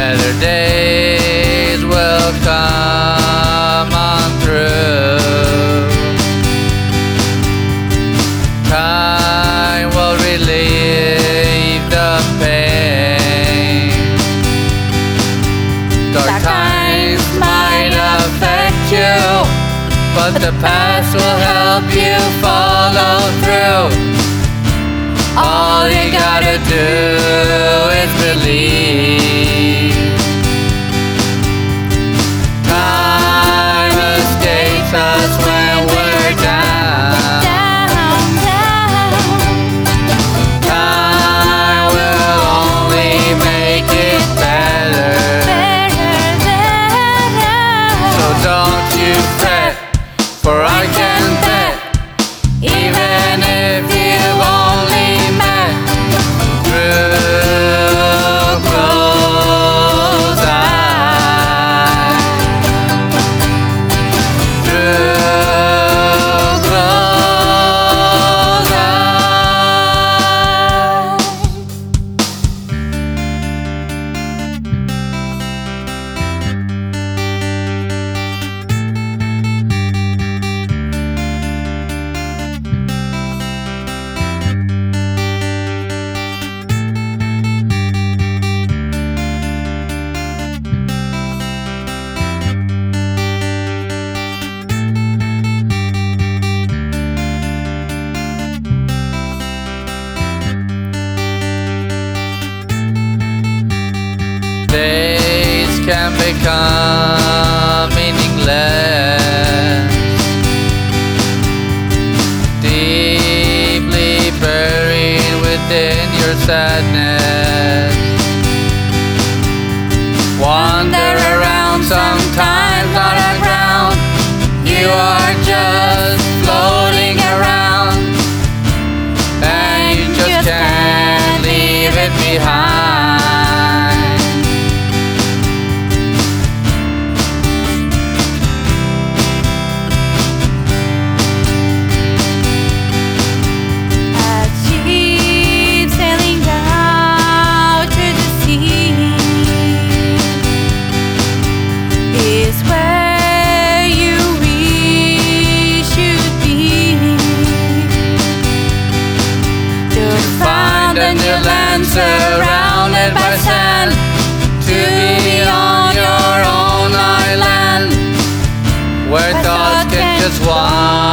better days will come on through. Time will relieve the pain. Dark times might affect you, but the past will help you follow through. All you gotta do is believe. can become meaningless. Deeply buried within your sadness. Wander around sometimes. and your land surrounded by sand. To be on your own island where thoughts can just wander.